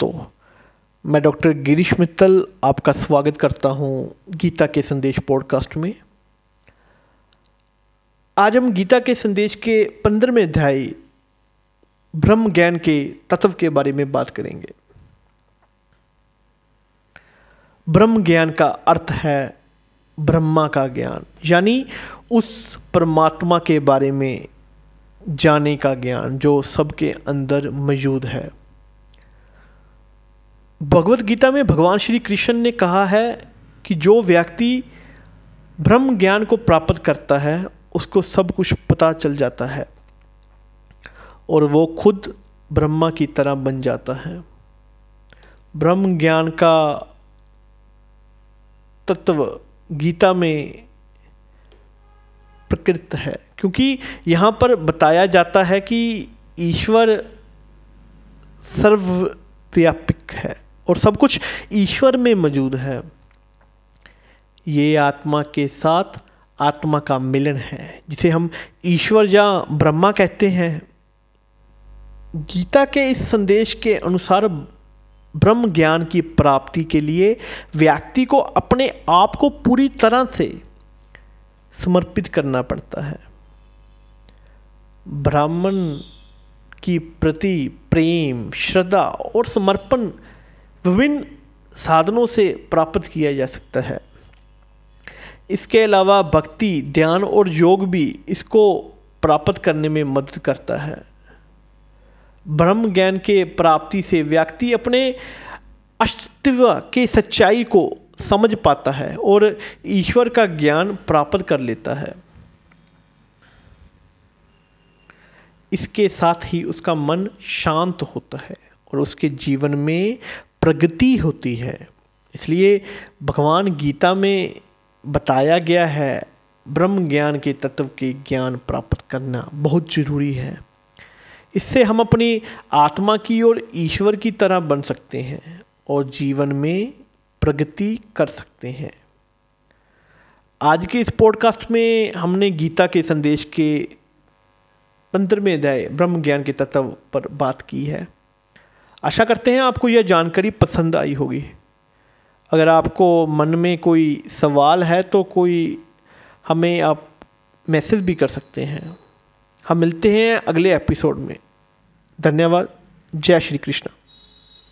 तो मैं डॉक्टर गिरीश मित्तल आपका स्वागत करता हूँ गीता के संदेश पॉडकास्ट में। आज हम गीता के संदेश के पंद्रहवें अध्याय ब्रह्म ज्ञान के तत्व के बारे में बात करेंगे। ब्रह्म ज्ञान का अर्थ है ब्रह्मा का ज्ञान, यानी उस परमात्मा के बारे में जाने का ज्ञान जो सबके अंदर मौजूद है। भगवत गीता में भगवान श्री कृष्ण ने कहा है कि जो व्यक्ति ब्रह्म ज्ञान को प्राप्त करता है, उसको सब कुछ पता चल जाता है और वो खुद ब्रह्मा की तरह बन जाता है। ब्रह्म ज्ञान का तत्व गीता में प्रकृत है, क्योंकि यहाँ पर बताया जाता है कि ईश्वर सर्वव्यापिक है। और सब कुछ ईश्वर में मौजूद है। ये आत्मा के साथ आत्मा का मिलन है, जिसे हम ईश्वर या ब्रह्मा कहते हैं। गीता के इस संदेश के अनुसार ब्रह्म ज्ञान की प्राप्ति के लिए व्यक्ति को अपने आप को पूरी तरह से समर्पित करना पड़ता है। ब्राह्मण की प्रति प्रेम, श्रद्धा और समर्पण विभिन्न साधनों से प्राप्त किया जा सकता है। इसके अलावा भक्ति, ध्यान और योग भी इसको प्राप्त करने में मदद करता है। ब्रह्म ज्ञान के प्राप्ति से व्यक्ति अपने अस्तित्व के सच्चाई को समझ पाता है और ईश्वर का ज्ञान प्राप्त कर लेता है। इसके साथ ही उसका मन शांत होता है और उसके जीवन में प्रगति होती है। इसलिए भगवान गीता में बताया गया है, ब्रह्म ज्ञान के तत्व के ज्ञान प्राप्त करना बहुत ज़रूरी है। इससे हम अपनी आत्मा की और ईश्वर की तरह बन सकते हैं और जीवन में प्रगति कर सकते हैं। आज के इस पॉडकास्ट में हमने गीता के संदेश के पंद्रहवें अध्याय ब्रह्म ज्ञान के तत्व पर बात की है। आशा करते हैं आपको यह जानकारी पसंद आई होगी। अगर आपको मन में कोई सवाल है तो कोई हमें आप मैसेज भी कर सकते हैं। हम मिलते हैं अगले एपिसोड में। धन्यवाद। जय श्री कृष्ण।